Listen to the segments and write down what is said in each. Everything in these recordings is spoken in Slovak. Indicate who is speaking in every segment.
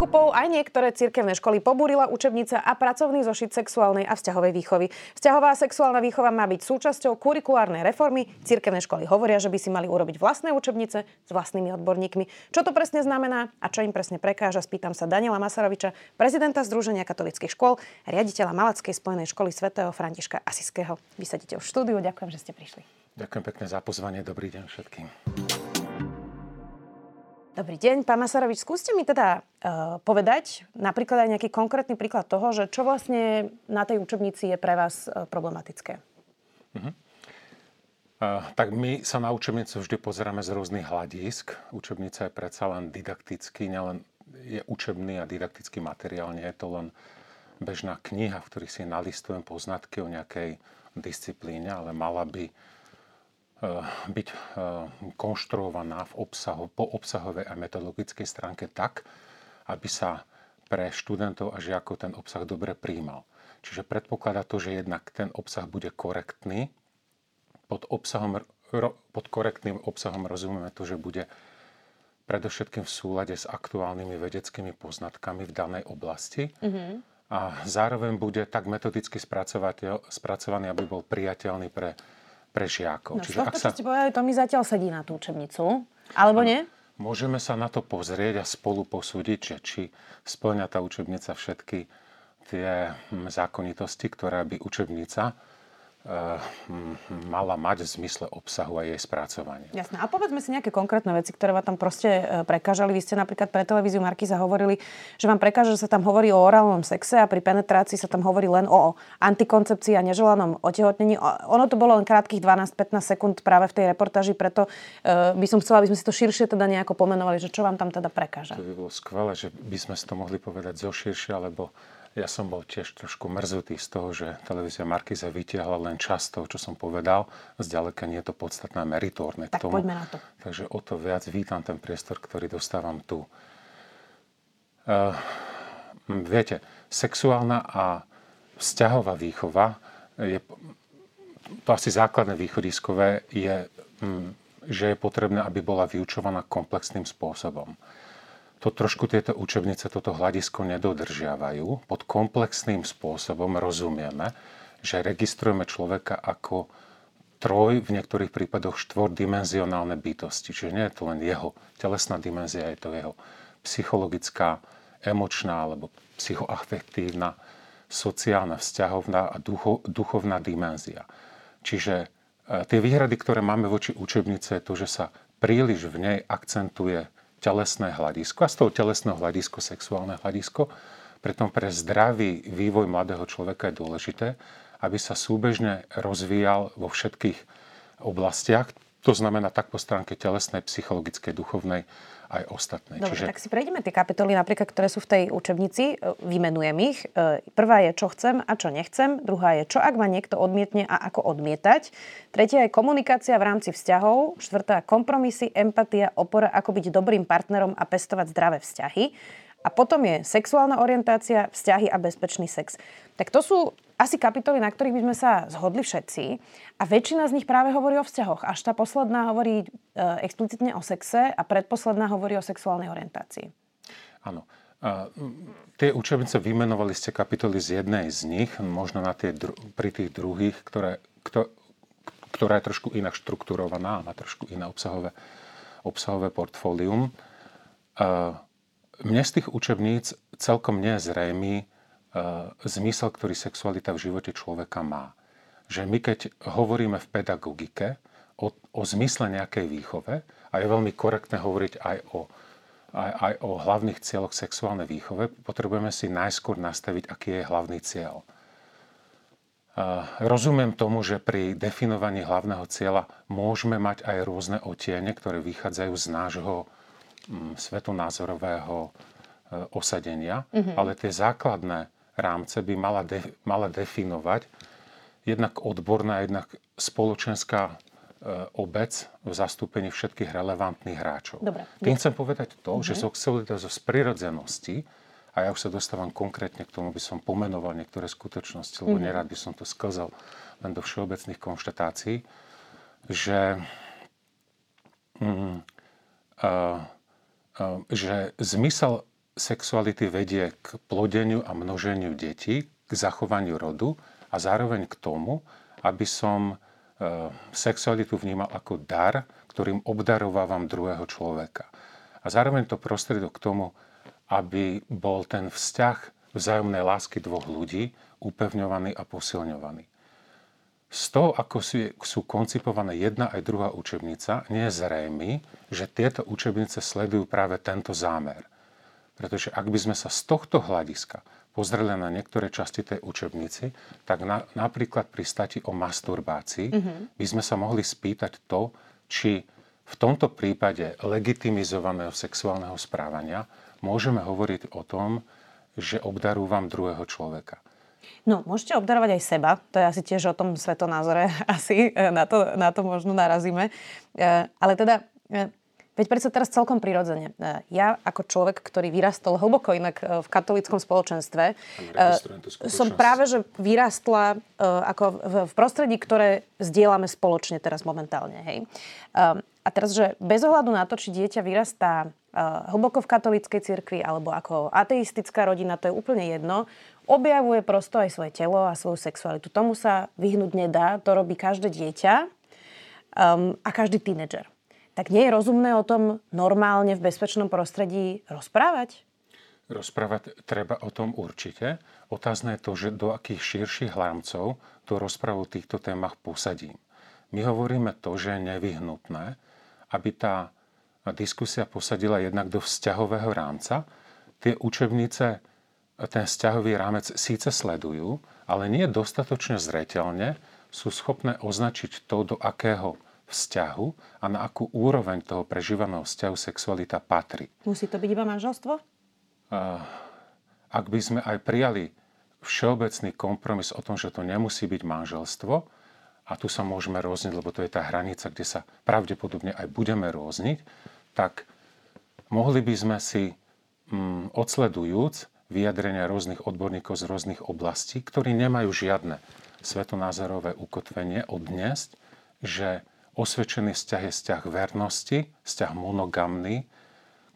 Speaker 1: Biskupov aj niektoré cirkevné školy pobúrila učebnica a pracovný zošit sexuálnej a vzťahovej výchovy. Vzťahová sexuálna výchova má byť súčasťou kurikulárnej reformy. Cirkevné školy hovoria, že by si mali urobiť vlastné učebnice s vlastnými odborníkmi. Čo to presne znamená a čo im presne prekáža, spýtam sa Daniela Masaroviča, prezidenta Združenia katolických škôl, riaditeľa Malackej spojenej školy svätého Františka Asiského. Vy sedíte v štúdiu, ďakujem, že ste prišli.
Speaker 2: Ďakujem pekne za pozvanie, dobrý deň všetkým.
Speaker 1: Dobrý deň. Pán Masarovič, skúste mi teda uh, povedať napríklad aj nejaký konkrétny príklad toho, že čo vlastne na tej učebnici je pre vás uh, problematické. Uh-huh.
Speaker 2: Uh, tak my sa na učebnicu vždy pozeráme z rôznych hľadisk. Učebnica je predsa len didaktický, nielen je učebný a didaktický materiál, nie je to len bežná kniha, v ktorej si nalistujem poznatky o nejakej disciplíne, ale mala by byť eh, konštruovaná v obsahu, po obsahovej a metodologickej stránke tak, aby sa pre študentov a žiakov ten obsah dobre príjmal. Čiže predpokladá to, že jednak ten obsah bude korektný. Pod, obsahom, pod korektným obsahom rozumieme to, že bude predovšetkým v súlade s aktuálnymi vedeckými poznatkami v danej oblasti. Mm-hmm. A zároveň bude tak metodicky spracovaný, aby bol priateľný pre pre žiakov.
Speaker 1: No, Čiže ak sa... ste povedali, to mi zatiaľ sedí na tú učebnicu. Alebo nie?
Speaker 2: Môžeme sa na to pozrieť a spolu posúdiť, že či splňa tá učebnica všetky tie zákonitosti, ktoré by učebnica mala mať v zmysle obsahu a jej spracovania.
Speaker 1: Jasné. A povedzme si nejaké konkrétne veci, ktoré vám tam proste eh, prekážali. Vy ste napríklad pre televíziu Markiza hovorili, že vám prekáža, že sa tam hovorí o orálnom sexe a pri penetrácii sa tam hovorí len o antikoncepcii a neželanom otehotnení. Ono to bolo len krátkých 12-15 sekúnd práve v tej reportáži, preto eh, by som chcela, aby sme si to širšie teda nejako pomenovali, že čo vám tam teda prekáža.
Speaker 2: To by bolo skvelé, že by sme si to mohli povedať zo širšie, alebo ja som bol tiež trošku mrzutý z toho, že televízia Markiza vytiahla len čas toho, čo som povedal. Zďaleka nie je to podstatné meritorné
Speaker 1: k tomu. poďme na to.
Speaker 2: Takže o to viac vítam ten priestor, ktorý dostávam tu. Uh, viete, sexuálna a vzťahová výchova je to asi základné východiskové je, hm, že je potrebné, aby bola vyučovaná komplexným spôsobom to trošku tieto učebnice toto hľadisko nedodržiavajú. Pod komplexným spôsobom rozumieme, že registrujeme človeka ako troj, v niektorých prípadoch štvordimenzionálne bytosti. Čiže nie je to len jeho telesná dimenzia, je to jeho psychologická, emočná alebo psychoafektívna, sociálna, vzťahovná a ducho, duchovná dimenzia. Čiže e, tie výhrady, ktoré máme voči učebnice, je to, že sa príliš v nej akcentuje telesné hľadisko a z toho telesného hľadisko sexuálne hľadisko. Preto pre zdravý vývoj mladého človeka je dôležité, aby sa súbežne rozvíjal vo všetkých oblastiach, to znamená tak po stránke telesnej, psychologickej, duchovnej, aj ostatné.
Speaker 1: Dobre, Čiže... tak si prejdeme tie kapitoly, napríklad, ktoré sú v tej učebnici, e, vymenujem ich. E, prvá je, čo chcem a čo nechcem. Druhá je, čo ak ma niekto odmietne a ako odmietať. Tretia je komunikácia v rámci vzťahov. Štvrtá, kompromisy, empatia, opora, ako byť dobrým partnerom a pestovať zdravé vzťahy. A potom je sexuálna orientácia, vzťahy a bezpečný sex. Tak to sú asi kapitoly, na ktorých by sme sa zhodli všetci. A väčšina z nich práve hovorí o vzťahoch. Až tá posledná hovorí e, explicitne o sexe a predposledná hovorí o sexuálnej orientácii.
Speaker 2: Áno. A, tie učebnice vymenovali ste kapitoly z jednej z nich, možno na tie, pri tých druhých, ktoré, kto, ktorá je trošku inak štrukturovaná, má trošku iné obsahové, obsahové portfólium. A, mne z tých učebníc celkom nie je zrejmy zmysel, ktorý sexualita v živote človeka má. Že my keď hovoríme v pedagogike o, o zmysle nejakej výchove, a je veľmi korektné hovoriť aj o, aj, aj o hlavných cieľoch sexuálnej výchove, potrebujeme si najskôr nastaviť, aký je hlavný cieľ. Rozumiem tomu, že pri definovaní hlavného cieľa môžeme mať aj rôzne otiene, ktoré vychádzajú z nášho Mm, svetonázorového e, osadenia, mm-hmm. ale tie základné rámce by mala, de, mala definovať jednak odborná, jednak spoločenská e, obec v zastúpení všetkých relevantných hráčov.
Speaker 1: Dobre.
Speaker 2: Tým chcem povedať to, mm-hmm. že sexualita zo sprirodzenosti a ja už sa dostávam konkrétne k tomu, by som pomenoval niektoré skutočnosti, lebo mm-hmm. nerad by som to sklzal len do všeobecných konštatácií, že, mm, uh, uh, že zmysel sexuality vedie k plodeniu a množeniu detí, k zachovaniu rodu a zároveň k tomu, aby som uh, sexualitu vnímal ako dar, ktorým obdarovávam druhého človeka. A zároveň to prostriedok k tomu, aby bol ten vzťah vzájomnej lásky dvoch ľudí upevňovaný a posilňovaný. Z toho, ako sú koncipované jedna aj druhá učebnica, nie je zrejmy, že tieto učebnice sledujú práve tento zámer. Pretože ak by sme sa z tohto hľadiska pozreli na niektoré časti tej učebnici, tak na, napríklad pri stati o masturbácii mm-hmm. by sme sa mohli spýtať to, či v tomto prípade legitimizovaného sexuálneho správania môžeme hovoriť o tom, že obdarúvam druhého človeka.
Speaker 1: No, môžete obdarovať aj seba. To je asi tiež o tom svetonázore. Asi e, na to, na to možno narazíme. E, ale teda, e, veď predsa teraz celkom prirodzene. Ja ako človek, ktorý vyrastol hlboko inak v katolickom spoločenstve, som práve, že vyrastla ako v prostredí, ktoré zdieľame spoločne teraz momentálne. Hej. A teraz, že bez ohľadu na to, či dieťa vyrastá hlboko v katolíckej cirkvi alebo ako ateistická rodina, to je úplne jedno, objavuje prosto aj svoje telo a svoju sexualitu. Tomu sa vyhnúť nedá, to robí každé dieťa um, a každý tínedžer. Tak nie je rozumné o tom normálne v bezpečnom prostredí rozprávať?
Speaker 2: Rozprávať treba o tom určite. Otázne je to, že do akých širších hlámcov tú rozpravu o týchto témach posadím. My hovoríme to, že je nevyhnutné, aby tá diskusia posadila jednak do vzťahového rámca. Tie učebnice ten vzťahový rámec síce sledujú, ale nie dostatočne zreteľne sú schopné označiť to, do akého vzťahu a na akú úroveň toho prežívaného vzťahu sexualita patrí.
Speaker 1: Musí to byť iba manželstvo?
Speaker 2: Ak by sme aj prijali všeobecný kompromis o tom, že to nemusí byť manželstvo, a tu sa môžeme rôzniť, lebo to je tá hranica, kde sa pravdepodobne aj budeme rôzniť, tak mohli by sme si mm, odsledujúc vyjadrenia rôznych odborníkov z rôznych oblastí, ktorí nemajú žiadne svetonázorové ukotvenie odniesť, že osvedčený vzťah je vzťah vernosti, vzťah monogamný,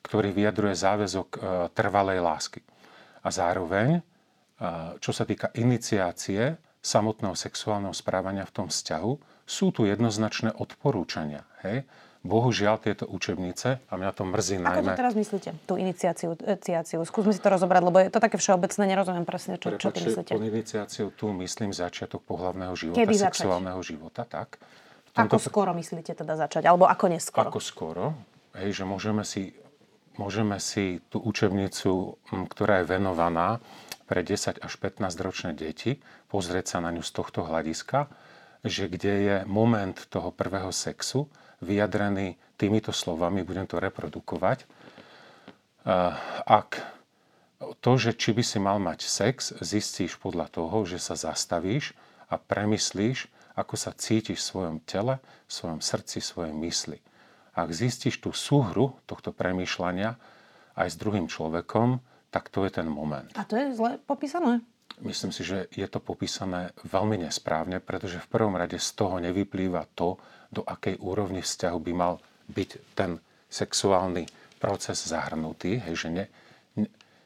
Speaker 2: ktorý vyjadruje záväzok e, trvalej lásky. A zároveň, e, čo sa týka iniciácie samotného sexuálneho správania v tom vzťahu, sú tu jednoznačné odporúčania. Hej? Bohužiaľ tieto učebnice, a mňa to mrzí
Speaker 1: Ako
Speaker 2: najmä...
Speaker 1: Ako to teraz myslíte, tú iniciáciu, iniciáciu? Skúsme si to rozobrať, lebo je to také všeobecné, nerozumiem presne, čo, čo ty myslíte.
Speaker 2: Pod iniciáciou tu myslím začiatok pohľavného života, Kedy sexuálneho začať? života, tak.
Speaker 1: Tomto... Ako skoro myslíte teda začať? Alebo ako neskoro?
Speaker 2: Ako skoro. Hej, že môžeme si, môžeme si tú učebnicu, ktorá je venovaná pre 10 až 15 ročné deti, pozrieť sa na ňu z tohto hľadiska, že kde je moment toho prvého sexu, vyjadrený týmito slovami, budem to reprodukovať. Ak to, že či by si mal mať sex, zistíš podľa toho, že sa zastavíš a premyslíš, ako sa cítiš v svojom tele, v svojom srdci, v svojej mysli. Ak zistíš tú súhru tohto premýšľania aj s druhým človekom, tak to je ten moment.
Speaker 1: A to je zle popísané?
Speaker 2: Myslím si, že je to popísané veľmi nesprávne, pretože v prvom rade z toho nevyplýva to, do akej úrovni vzťahu by mal byť ten sexuálny proces zahrnutý, hej, že nie,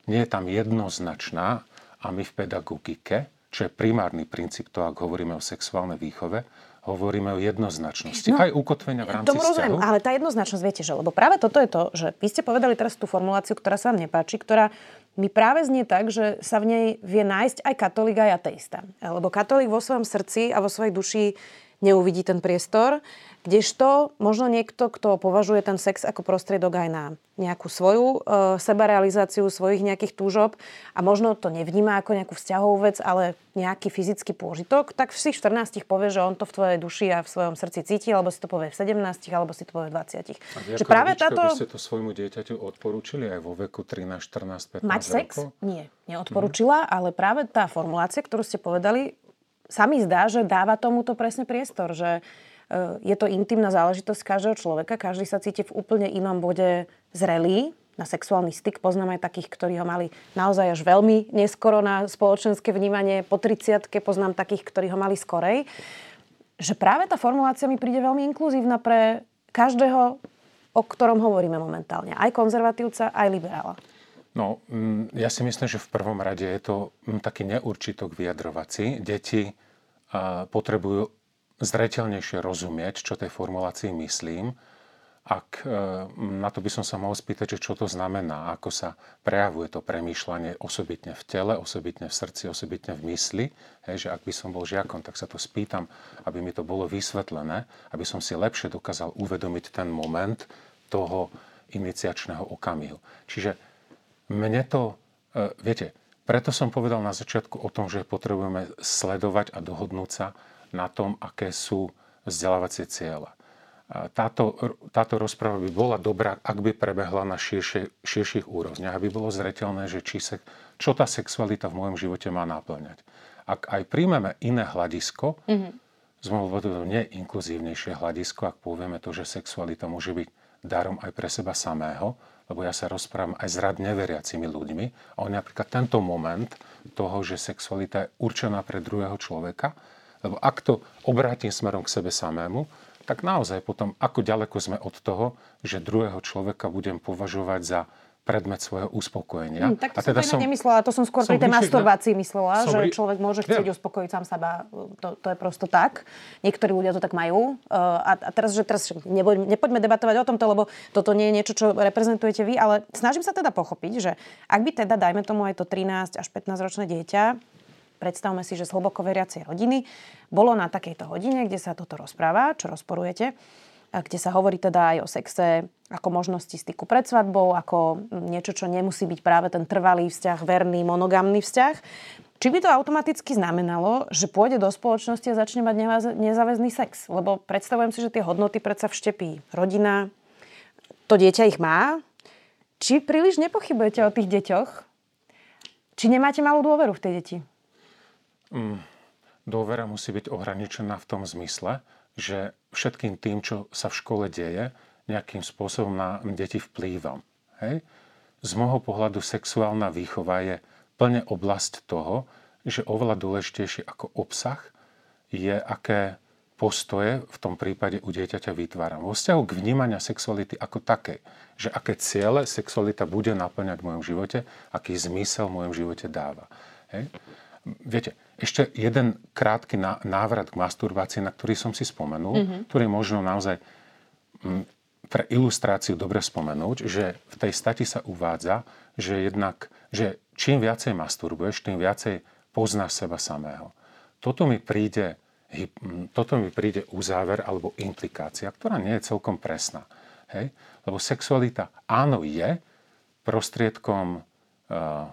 Speaker 2: nie je tam jednoznačná a my v pedagogike, čo je primárny princíp to, ak hovoríme o sexuálnej výchove, hovoríme o jednoznačnosti. No, aj ukotvenia v rámci tomu rozumiem, vzťahu.
Speaker 1: ale tá jednoznačnosť, viete, že lebo práve toto je to, že vy ste povedali teraz tú formuláciu, ktorá sa vám nepáči, ktorá mi práve znie tak, že sa v nej vie nájsť aj katolík, aj ateista. Lebo katolík vo svojom srdci a vo svojej duši neuvidí ten priestor. Kdežto možno niekto, kto považuje ten sex ako prostriedok aj na nejakú svoju e, sebarealizáciu svojich nejakých túžob a možno to nevníma ako nejakú vzťahovú vec, ale nejaký fyzický pôžitok, tak v si 14 povie, že on to v tvojej duši a v svojom srdci cíti, alebo si to povie v 17, alebo si to povie v 20.
Speaker 2: A vy že práve táto... by ste to svojmu dieťaťu odporúčili aj vo veku 13, 14, 15
Speaker 1: Mať sex? Rokov? Nie, neodporúčila, mm. ale práve tá formulácia, ktorú ste povedali, sa mi zdá, že dáva tomuto presne priestor, že e, je to intimná záležitosť každého človeka, každý sa cíti v úplne inom bode zrelý, na sexuálny styk. Poznám aj takých, ktorí ho mali naozaj až veľmi neskoro na spoločenské vnímanie. Po 30 poznám takých, ktorí ho mali skorej. Že práve tá formulácia mi príde veľmi inkluzívna pre každého, o ktorom hovoríme momentálne. Aj konzervatívca, aj liberála.
Speaker 2: No, mm, ja si myslím, že v prvom rade je to mm, taký neurčitok vyjadrovací. Deti potrebujú zretelnejšie rozumieť, čo tej formulácii myslím ak e, na to by som sa mohol spýtať, čo to znamená, ako sa prejavuje to premýšľanie osobitne v tele, osobitne v srdci, osobitne v mysli. Hej, že ak by som bol žiakom, tak sa to spýtam, aby mi to bolo vysvetlené, aby som si lepšie dokázal uvedomiť ten moment toho iniciačného okamihu. Čiže mne to, e, viete, preto som povedal na začiatku o tom, že potrebujeme sledovať a dohodnúť sa na tom, aké sú vzdelávacie ciele táto, táto rozpráva by bola dobrá, ak by prebehla na širšie, širších úrovniach, aby bolo zretelné, že či se, čo tá sexualita v môjom živote má náplňať. Ak aj príjmeme iné hľadisko, mm-hmm. z môjho dôvodu nie inkluzívnejšie hľadisko, ak povieme to, že sexualita môže byť darom aj pre seba samého, lebo ja sa rozprávam aj s rad neveriacimi ľuďmi. A on napríklad tento moment toho, že sexualita je určená pre druhého človeka, lebo ak to obrátim smerom k sebe samému, tak naozaj potom, ako ďaleko sme od toho, že druhého človeka budem považovať za predmet svojho uspokojenia.
Speaker 1: Hmm, tak to a teda som nemyslela, to som skôr som pri tej masturbácii myslela, som že človek môže chcieť ja. uspokojiť sám seba. To, to je prosto tak. Niektorí ľudia to tak majú. Uh, a, a teraz, že teraz nepoďme, nepoďme debatovať o tomto, lebo toto nie je niečo, čo reprezentujete vy, ale snažím sa teda pochopiť, že ak by teda, dajme tomu aj to 13 až 15 ročné dieťa, predstavme si, že z hlboko veriacej rodiny bolo na takejto hodine, kde sa toto rozpráva, čo rozporujete, kde sa hovorí teda aj o sexe ako možnosti styku pred svadbou, ako niečo, čo nemusí byť práve ten trvalý vzťah, verný, monogamný vzťah. Či by to automaticky znamenalo, že pôjde do spoločnosti a začne mať nezáväzný sex? Lebo predstavujem si, že tie hodnoty predsa vštepí rodina, to dieťa ich má. Či príliš nepochybujete o tých deťoch? Či nemáte malú dôveru v tie deti?
Speaker 2: Mm, dôvera musí byť ohraničená v tom zmysle, že všetkým tým, čo sa v škole deje, nejakým spôsobom na deti vplývam. Hej? Z môjho pohľadu sexuálna výchova je plne oblasť toho, že oveľa dôležitejšie ako obsah je, aké postoje v tom prípade u dieťaťa vytváram. Vo vzťahu k vnímania sexuality ako takej, že aké ciele sexualita bude naplňať v mojom živote, aký zmysel v mojom živote dáva. Hej? Viete, ešte jeden krátky návrat k masturbácii, na ktorý som si spomenul, mm-hmm. ktorý možno naozaj mm, pre ilustráciu dobre spomenúť, že v tej stati sa uvádza, že jednak, že čím viacej masturbuješ, tým viacej poznáš seba samého. Toto mi príde, mm, toto mi príde uzáver alebo implikácia, ktorá nie je celkom presná. Hej? Lebo sexualita áno je prostriedkom uh,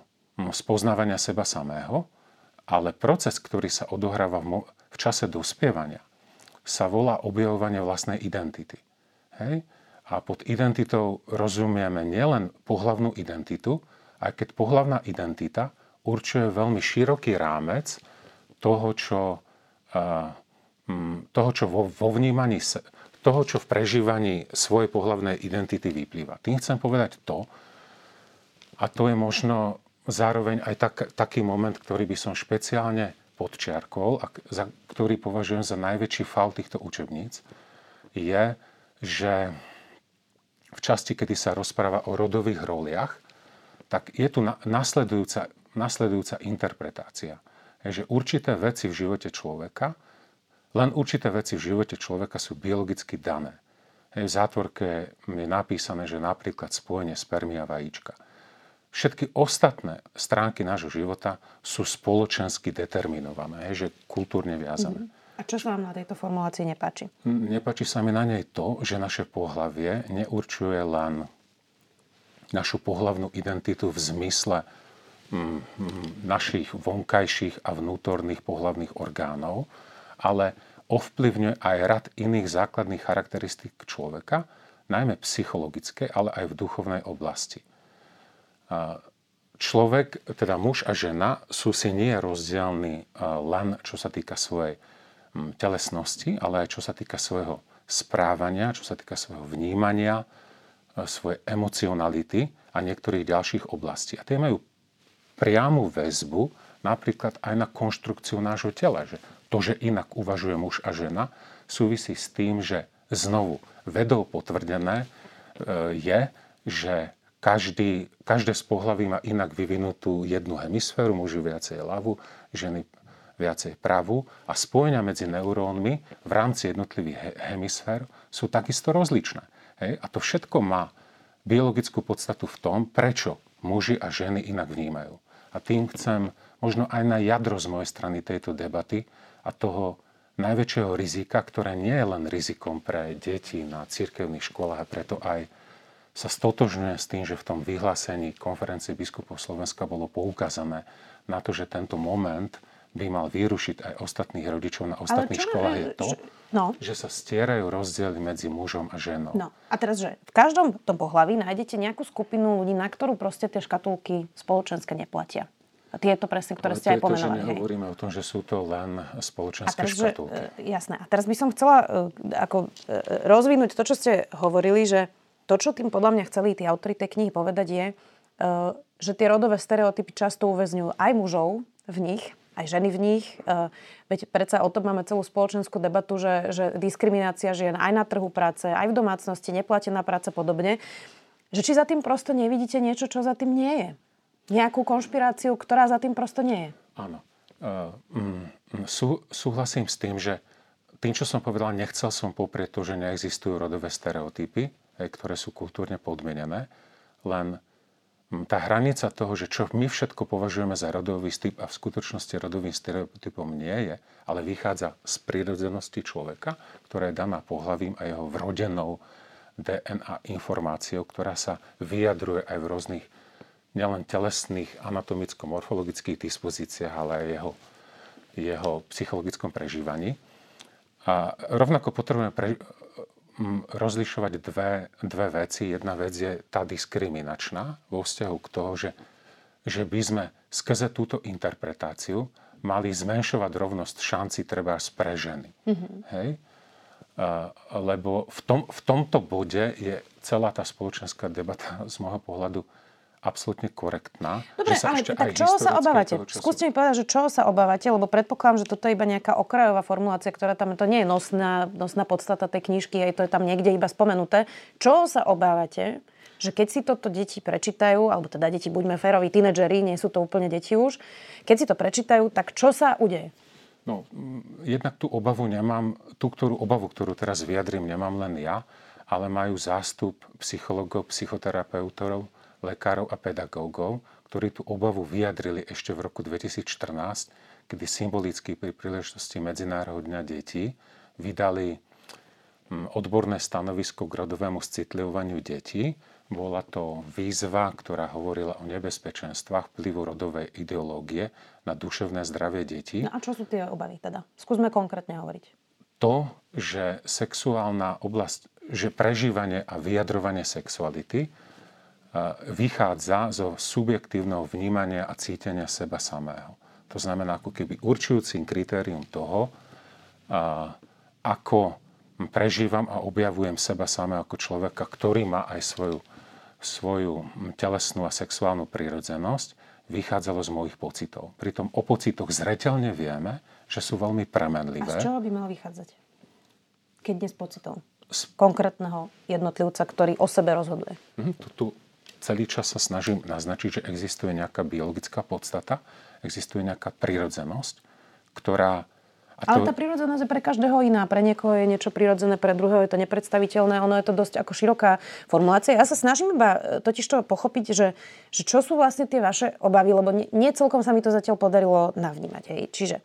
Speaker 2: spoznávania seba samého, ale proces, ktorý sa odohráva v, čase dospievania, sa volá objavovanie vlastnej identity. Hej? A pod identitou rozumieme nielen pohlavnú identitu, aj keď pohlavná identita určuje veľmi široký rámec toho, čo, toho, čo vo, vo vnímaní, toho, čo v prežívaní svojej pohlavnej identity vyplýva. Tým chcem povedať to, a to je možno zároveň aj tak, taký moment, ktorý by som špeciálne podčiarkol a za, ktorý považujem za najväčší fal týchto učebníc, je, že v časti, kedy sa rozpráva o rodových roliach, tak je tu nasledujúca, nasledujúca interpretácia. Je, že určité veci v živote človeka, len určité veci v živote človeka sú biologicky dané. v zátvorke je napísané, že napríklad spojenie spermia vajíčka všetky ostatné stránky nášho života sú spoločensky determinované, že kultúrne viazané. Mm-hmm.
Speaker 1: A čo sa vám na tejto formulácii nepáči?
Speaker 2: Nepáči sa mi na nej to, že naše pohlavie neurčuje len našu pohlavnú identitu v zmysle mm, mm, našich vonkajších a vnútorných pohlavných orgánov, ale ovplyvňuje aj rad iných základných charakteristík človeka, najmä psychologické, ale aj v duchovnej oblasti človek, teda muž a žena, sú si nie rozdielni len čo sa týka svojej telesnosti, ale aj čo sa týka svojho správania, čo sa týka svojho vnímania, svojej emocionality a niektorých ďalších oblastí. A tie majú priamu väzbu napríklad aj na konštrukciu nášho tela. Že to, že inak uvažuje muž a žena, súvisí s tým, že znovu vedou potvrdené e, je, že každý, každé z pohlaví má inak vyvinutú jednu hemisféru, muži viacej ľavú, ženy viacej pravú a spojenia medzi neurónmi v rámci jednotlivých hemisfér sú takisto rozličné. Hej? A to všetko má biologickú podstatu v tom, prečo muži a ženy inak vnímajú. A tým chcem možno aj na jadro z mojej strany tejto debaty a toho najväčšieho rizika, ktoré nie je len rizikom pre deti na cirkevných školách a preto aj sa stotožňuje s tým, že v tom vyhlásení konferencie biskupov Slovenska bolo poukázané na to, že tento moment by mal vyrušiť aj ostatných rodičov na ostatných školách, je to, no. že sa stierajú rozdiely medzi mužom a ženou.
Speaker 1: No. A teraz, že v každom tom pohlaví nájdete nejakú skupinu ľudí, na ktorú proste tie škatulky spoločenské neplatia. A tieto presne, ktoré Ale ste aj pomenovali.
Speaker 2: To, nehovoríme o tom, že sú to len spoločenské teraz, škatulky. Že,
Speaker 1: jasné. A teraz by som chcela e, ako, e, rozvinúť to, čo ste hovorili, že to, čo tým podľa mňa chceli tí autory tej knihy povedať je, e, že tie rodové stereotypy často uväzňujú aj mužov v nich, aj ženy v nich. Veď predsa o tom máme celú spoločenskú debatu, že, že diskriminácia žien aj na trhu práce, aj v domácnosti, neplatená práca podobne. Že či za tým prosto nevidíte niečo, čo za tým nie je nejakú konšpiráciu, ktorá za tým prosto nie je.
Speaker 2: Áno. Uh, mm, sú, súhlasím s tým, že tým, čo som povedal, nechcel som poprieť to, že neexistujú rodové stereotypy, ktoré sú kultúrne podmienené, len tá hranica toho, že čo my všetko považujeme za rodový styp a v skutočnosti rodovým stereotypom nie je, ale vychádza z prírodzenosti človeka, ktorá je daná pohľavím a jeho vrodenou DNA informáciou, ktorá sa vyjadruje aj v rôznych nielen telesných anatomicko-morfologických dispozíciách, ale aj jeho, jeho psychologickom prežívaní. A rovnako potrebujeme pre, rozlišovať dve, dve veci. Jedna vec je tá diskriminačná vo vzťahu k toho, že, že by sme skrze túto interpretáciu mali zmenšovať rovnosť šanci treba pre ženy. Mm-hmm. Hej? Lebo v, tom, v tomto bode je celá tá spoločenská debata z môjho pohľadu absolútne korektná.
Speaker 1: Dobre, že sa ale ešte tak čoho sa obávate? Skúste mi povedať, že čoho sa obávate, lebo predpokladám, že toto je iba nejaká okrajová formulácia, ktorá tam, to nie je nosná, nosná podstata tej knižky, aj to je tam niekde iba spomenuté. Čoho sa obávate, že keď si toto deti prečítajú, alebo teda deti, buďme féroví, tínedžeri, nie sú to úplne deti už, keď si to prečítajú, tak čo sa udeje?
Speaker 2: No, jednak tú obavu nemám, tú ktorú obavu, ktorú teraz vyjadrím, nemám len ja, ale majú zástup psychologov, psychoterapeutov, lekárov a pedagógov, ktorí tú obavu vyjadrili ešte v roku 2014, kedy symbolicky pri príležitosti Medzinárodného dňa detí vydali hm, odborné stanovisko k rodovému citlivovaniu detí. Bola to výzva, ktorá hovorila o nebezpečenstvách vplyvu rodovej ideológie na duševné zdravie detí.
Speaker 1: No a čo sú tie obavy teda? Skúsme konkrétne hovoriť.
Speaker 2: To, že sexuálna oblasť, že prežívanie a vyjadrovanie sexuality vychádza zo subjektívneho vnímania a cítenia seba samého. To znamená ako keby určujúcim kritérium toho, ako prežívam a objavujem seba samého ako človeka, ktorý má aj svoju, svoju telesnú a sexuálnu prírodzenosť, vychádzalo z mojich pocitov. Pritom o pocitoch zreteľne vieme, že sú veľmi premenlivé.
Speaker 1: A z čoho by mal vychádzať? Keď dnes pocitov? Z konkrétneho jednotlivca, ktorý o sebe rozhoduje.
Speaker 2: Mhm, tu, tu celý čas sa snažím naznačiť, že existuje nejaká biologická podstata, existuje nejaká prírodzenosť, ktorá
Speaker 1: a to... Ale tá prírodzenosť je pre každého iná. Pre niekoho je niečo prirodzené, pre druhého je to nepredstaviteľné. Ono je to dosť ako široká formulácia. Ja sa snažím iba e, totiž to pochopiť, že, že čo sú vlastne tie vaše obavy, lebo nie, nie celkom sa mi to zatiaľ podarilo navnímať. Hej. Čiže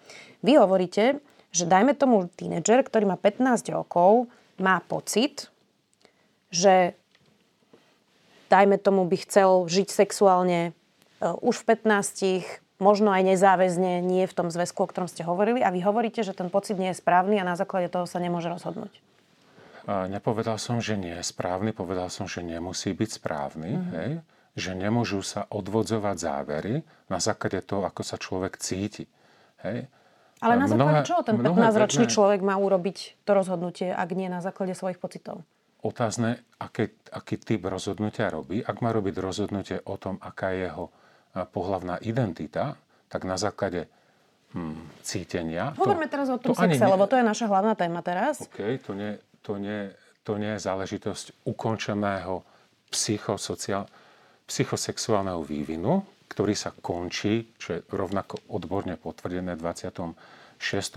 Speaker 1: vy hovoríte, že dajme tomu tínedžer, ktorý má 15 rokov, má pocit, že dajme tomu, by chcel žiť sexuálne uh, už v 15 možno aj nezáväzne, nie v tom zväzku, o ktorom ste hovorili. A vy hovoríte, že ten pocit nie je správny a na základe toho sa nemôže rozhodnúť.
Speaker 2: Nepovedal som, že nie je správny, povedal som, že nemusí byť správny. Mm-hmm. Hej? Že nemôžu sa odvodzovať závery na základe toho, ako sa človek cíti. Hej?
Speaker 1: Ale na základe mnohé, čoho ten 15-ročný vedné... človek má urobiť to rozhodnutie, ak nie na základe svojich pocitov?
Speaker 2: Otázne, aké, aký typ rozhodnutia robí. Ak má robiť rozhodnutie o tom, aká je jeho pohlavná identita, tak na základe hm, cítenia...
Speaker 1: Hovoríme to, teraz o tom to sexe, ne... lebo to je naša hlavná téma teraz.
Speaker 2: OK, to nie, to nie, to nie je záležitosť ukončeného psychosociál, psychosexuálneho vývinu, ktorý sa končí, čo je rovnako odborne potvrdené v 26.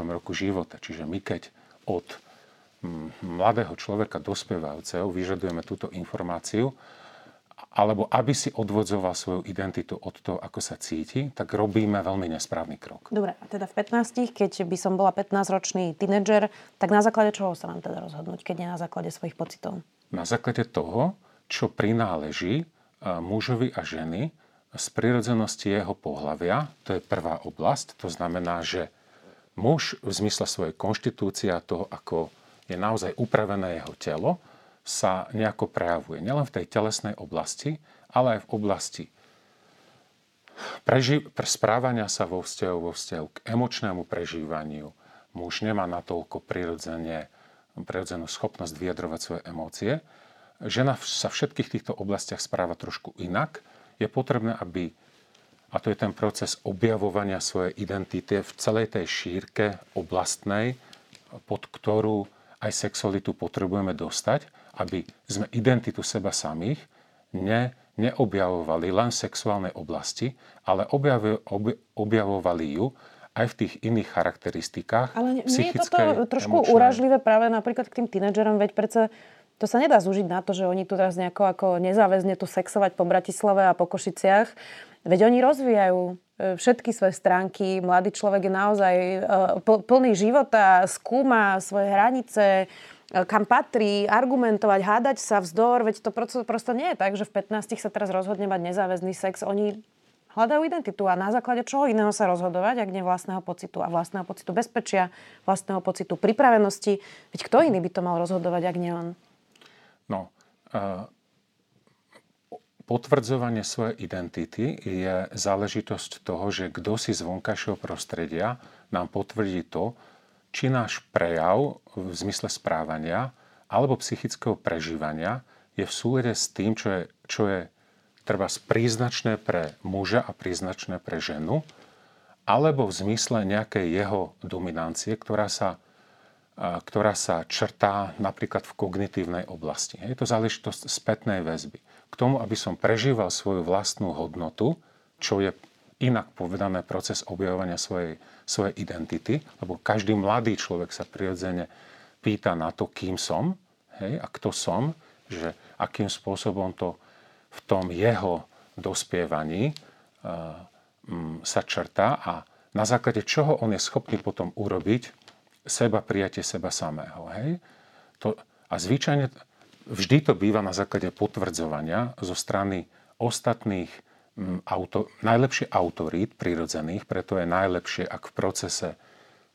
Speaker 2: roku života. Čiže my keď od mladého človeka dospievajúceho vyžadujeme túto informáciu, alebo aby si odvodzoval svoju identitu od toho, ako sa cíti, tak robíme veľmi nesprávny krok.
Speaker 1: Dobre, a teda v 15, keď by som bola 15-ročný tínedžer, tak na základe čoho sa mám teda rozhodnúť, keď nie na základe svojich pocitov?
Speaker 2: Na základe toho, čo prináleží mužovi a ženy z prirodzenosti jeho pohľavia, to je prvá oblasť, to znamená, že muž v zmysle svojej konštitúcie a toho, ako je naozaj upravené jeho telo, sa nejako prejavuje. Nielen v tej telesnej oblasti, ale aj v oblasti preži- správania sa vo vzťahu, vo vzťahu k emočnému prežívaniu. Muž nemá natoľko prirodzene, prirodzenú schopnosť vyjadrovať svoje emócie. Žena sa v všetkých týchto oblastiach správa trošku inak. Je potrebné, aby a to je ten proces objavovania svojej identity v celej tej šírke oblastnej, pod ktorú aj sexualitu potrebujeme dostať aby sme identitu seba samých ne, neobjavovali len v sexuálnej oblasti, ale objav, ob, objavovali ju aj v tých iných charakteristikách.
Speaker 1: Ale nie, nie je toto trošku emočné... uražlivé práve napríklad k tým tínedžerom, veď predsa to sa nedá zúžiť na to, že oni tu teraz nejako ako nezáväzne tu sexovať po Bratislave a po Košiciach. Veď oni rozvíjajú e, všetky svoje stránky. Mladý človek je naozaj e, plný života, skúma svoje hranice, kam patrí, argumentovať, hádať sa vzdor, veď to prosto nie je tak, že v 15 sa teraz rozhodne mať nezáväzný sex. Oni hľadajú identitu a na základe čoho iného sa rozhodovať, ak nie vlastného pocitu a vlastného pocitu bezpečia, vlastného pocitu pripravenosti. Veď kto iný by to mal rozhodovať, ak nie on?
Speaker 2: No, potvrdzovanie svojej identity je záležitosť toho, že kto si z vonkajšieho prostredia nám potvrdí to, či náš prejav v zmysle správania alebo psychického prežívania je v súlede s tým, čo je, čo je treba príznačné pre muža a príznačné pre ženu, alebo v zmysle nejakej jeho dominancie, ktorá sa, ktorá sa črtá napríklad v kognitívnej oblasti. Je to záležitosť spätnej väzby. K tomu, aby som prežíval svoju vlastnú hodnotu, čo je inak povedané proces objavovania svojej svojej identity, lebo každý mladý človek sa prirodzene pýta na to, kým som hej, a kto som, že akým spôsobom to v tom jeho dospievaní uh, um, sa črtá a na základe čoho on je schopný potom urobiť seba prijatie seba samého. Hej? To, a zvyčajne vždy to býva na základe potvrdzovania zo strany ostatných auto, najlepšie autorít prirodzených, preto je najlepšie, ak v procese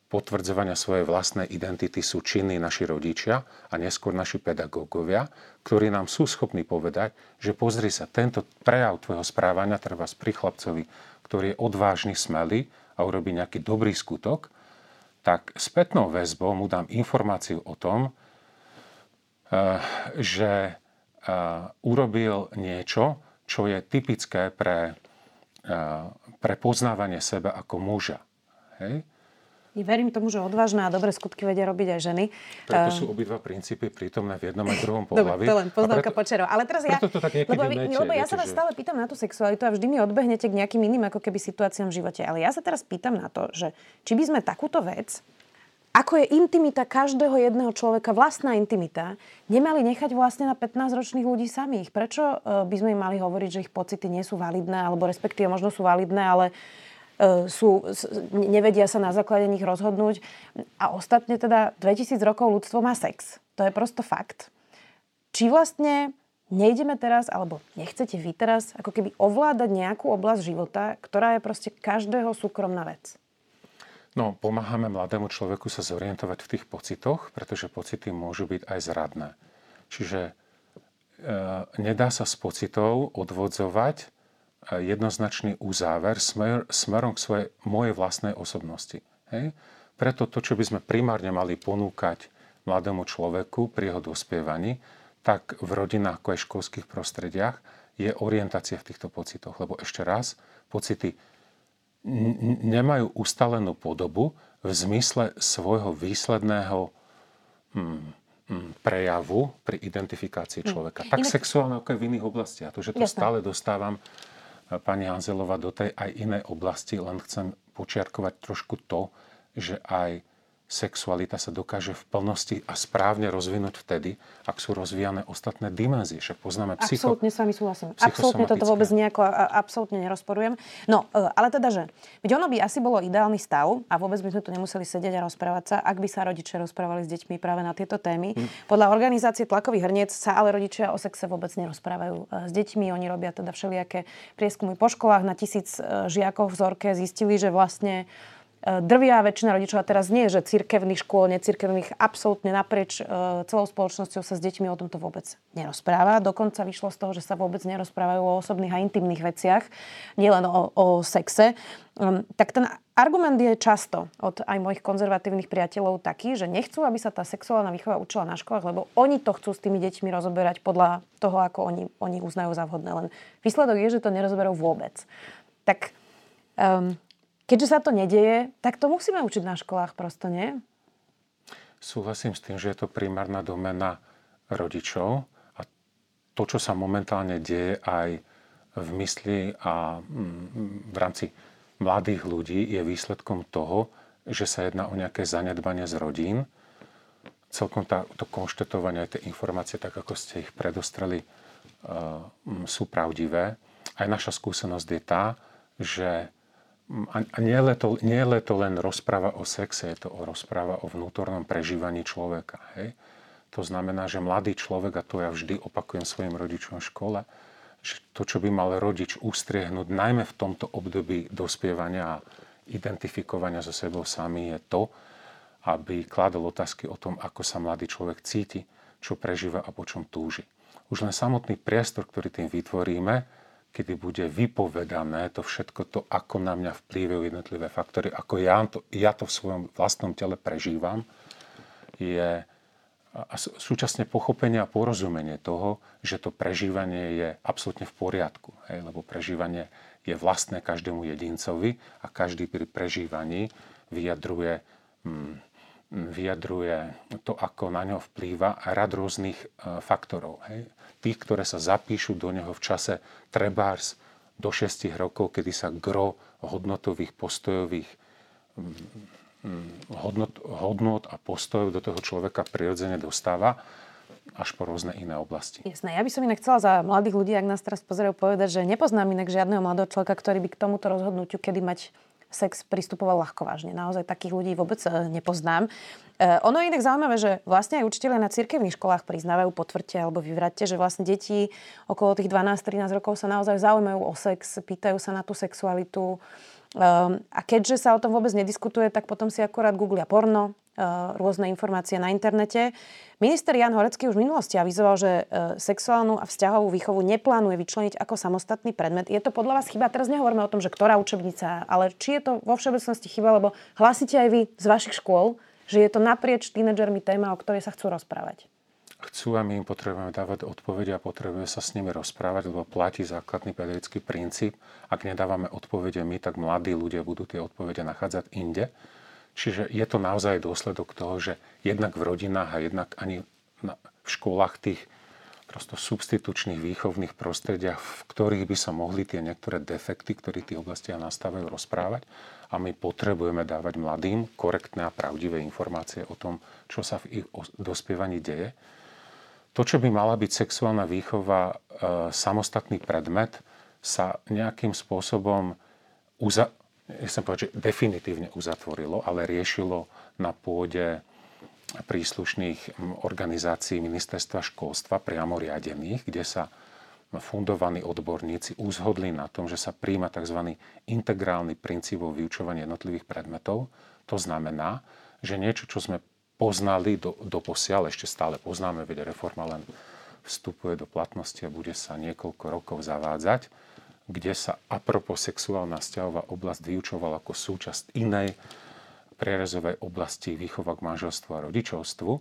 Speaker 2: potvrdzovania svojej vlastnej identity sú činní naši rodičia a neskôr naši pedagógovia, ktorí nám sú schopní povedať, že pozri sa, tento prejav tvojho správania, treba pri chlapcovi, ktorý je odvážny, smelý a urobí nejaký dobrý skutok, tak spätnou väzbou mu dám informáciu o tom, eh, že eh, urobil niečo, čo je typické pre, eh, pre poznávanie seba ako muža. Hej?
Speaker 1: Verím tomu, že odvážne a dobré skutky vedia robiť aj ženy.
Speaker 2: Preto sú obidva princípy prítomné v jednom aj druhom pohľavi.
Speaker 1: Dobre, to len poznámka počerov. Ale teraz ja,
Speaker 2: to tak lebo,
Speaker 1: viete, lebo ja sa vás že... stále pýtam na tú sexualitu a vždy mi odbehnete k nejakým iným ako keby situáciám v živote. Ale ja sa teraz pýtam na to, že či by sme takúto vec ako je intimita každého jedného človeka, vlastná intimita, nemali nechať vlastne na 15-ročných ľudí samých. Prečo e, by sme im mali hovoriť, že ich pocity nie sú validné, alebo respektíve možno sú validné, ale sú, nevedia sa na základe nich rozhodnúť. A ostatne teda 2000 rokov ľudstvo má sex. To je prosto fakt. Či vlastne nejdeme teraz, alebo nechcete vy teraz, ako keby ovládať nejakú oblasť života, ktorá je proste každého súkromná vec?
Speaker 2: No, pomáhame mladému človeku sa zorientovať v tých pocitoch, pretože pocity môžu byť aj zradné. Čiže e, nedá sa z pocitov odvodzovať e, jednoznačný uzáver smer, smerom k svojej, mojej vlastnej osobnosti. Hej? Preto to, čo by sme primárne mali ponúkať mladému človeku pri jeho dospievaní, tak v rodinách ako aj školských prostrediach je orientácia v týchto pocitoch. Lebo ešte raz, pocity nemajú ustalenú podobu v zmysle svojho výsledného mm, mm, prejavu pri identifikácii hm. človeka. Tak Inak... sexuálne, ako aj v iných oblastiach. To, že to Jasne. stále dostávam, pani Hanzelová, do tej aj inej oblasti, len chcem počiarkovať trošku to, že aj sexualita sa dokáže v plnosti a správne rozvinúť vtedy, ak sú rozvíjane ostatné dimenzie. Však poznáme
Speaker 1: psycho... Absolutne s vami súhlasím. Absolutne toto vôbec nejako absolútne nerozporujem. No, e, ale teda, že veď ono by asi bolo ideálny stav a vôbec by sme tu nemuseli sedieť a rozprávať sa, ak by sa rodičia rozprávali s deťmi práve na tieto témy. Hm. Podľa organizácie Tlakový hrniec sa ale rodičia o sexe vôbec nerozprávajú e, s deťmi. Oni robia teda všelijaké prieskumy po školách na tisíc e, žiakov v vzorke. Zistili, že vlastne drvia väčšina rodičov, a teraz nie, že cirkevných škôl, necirkevných, absolútne naprieč e, celou spoločnosťou sa s deťmi o tomto vôbec nerozpráva. Dokonca vyšlo z toho, že sa vôbec nerozprávajú o osobných a intimných veciach, nielen o, o sexe. Tak ten argument je často od aj mojich konzervatívnych priateľov taký, že nechcú, aby sa tá sexuálna výchova učila na školách, lebo oni to chcú s tými deťmi rozoberať podľa toho, ako oni, oni uznajú za vhodné. Len výsledok je, že to nerozoberú vôbec. Tak um, Keďže sa to nedieje, tak to musíme učiť na školách prosto, nie?
Speaker 2: Súhlasím s tým, že je to primárna domena rodičov a to, čo sa momentálne deje aj v mysli a mm, v rámci mladých ľudí, je výsledkom toho, že sa jedná o nejaké zanedbanie z rodín. Celkom tá, to konštatovanie, tie informácie, tak ako ste ich predostreli, uh, sú pravdivé. Aj naša skúsenosť je tá, že a nie je, to, nie je to len rozpráva o sexe, je to rozpráva o vnútornom prežívaní človeka. Hej? To znamená, že mladý človek, a to ja vždy opakujem svojim rodičom v škole, že to, čo by mal rodič ustriehnúť, najmä v tomto období dospievania a identifikovania so sebou sami, je to, aby kladol otázky o tom, ako sa mladý človek cíti, čo prežíva a po čom túži. Už len samotný priestor, ktorý tým vytvoríme, kedy bude vypovedané to všetko to, ako na mňa vplývajú jednotlivé faktory, ako ja to, ja to v svojom vlastnom tele prežívam, je a súčasne pochopenie a porozumenie toho, že to prežívanie je absolútne v poriadku. Hej, lebo prežívanie je vlastné každému jedincovi a každý pri prežívaní vyjadruje, mm, vyjadruje to, ako na ňo vplýva rad rôznych e, faktorov. Hej tých, ktoré sa zapíšu do neho v čase trebárs do 6 rokov, kedy sa gro hodnotových, postojových mm, hodnot, hodnot a postojov do toho človeka prirodzene dostáva až po rôzne iné oblasti.
Speaker 1: Jasné. Ja by som inak chcela za mladých ľudí, ak nás teraz pozerajú, povedať, že nepoznám inak žiadneho mladého človeka, ktorý by k tomuto rozhodnutiu, kedy mať sex pristupoval ľahko vážne. Naozaj takých ľudí vôbec e, nepoznám. E, ono je inak zaujímavé, že vlastne aj učiteľe na cirkevných školách priznávajú, potvrďte alebo vyvraťte, že vlastne deti okolo tých 12-13 rokov sa naozaj zaujímajú o sex, pýtajú sa na tú sexualitu. Um, a keďže sa o tom vôbec nediskutuje, tak potom si akorát googlia porno, rôzne informácie na internete. Minister Jan Horecký už v minulosti avizoval, že uh, sexuálnu a vzťahovú výchovu neplánuje vyčleniť ako samostatný predmet. Je to podľa vás chyba? Teraz nehovoríme o tom, že ktorá učebnica, ale či je to vo všeobecnosti chyba, lebo hlasíte aj vy z vašich škôl, že je to naprieč tínedžermi téma, o ktorej sa chcú rozprávať
Speaker 2: chcú a my im potrebujeme dávať odpovede a potrebujeme sa s nimi rozprávať, lebo platí základný pedagogický princíp. Ak nedávame odpovede my, tak mladí ľudia budú tie odpovede nachádzať inde. Čiže je to naozaj dôsledok toho, že jednak v rodinách a jednak ani v školách tých prosto substitučných výchovných prostrediach, v ktorých by sa mohli tie niektoré defekty, ktoré tie oblastiach nastávajú, rozprávať. A my potrebujeme dávať mladým korektné a pravdivé informácie o tom, čo sa v ich dospievaní deje to, čo by mala byť sexuálna výchova, e, samostatný predmet, sa nejakým spôsobom uza- som povedať, že definitívne uzatvorilo, ale riešilo na pôde príslušných organizácií ministerstva školstva priamo riadených, kde sa fundovaní odborníci uzhodli na tom, že sa príjma tzv. integrálny princíp vo vyučovaní jednotlivých predmetov. To znamená, že niečo, čo sme poznali do, do posiaľ, ešte stále poznáme, veď reforma len vstupuje do platnosti a bude sa niekoľko rokov zavádzať, kde sa apropo sexuálna vzťahová oblasť vyučovala ako súčasť inej prierezovej oblasti výchova k manželstvu a rodičovstvu.